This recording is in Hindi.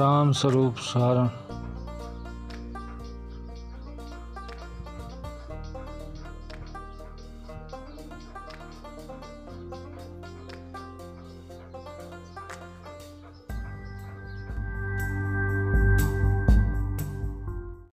राम स्वरूप सारण।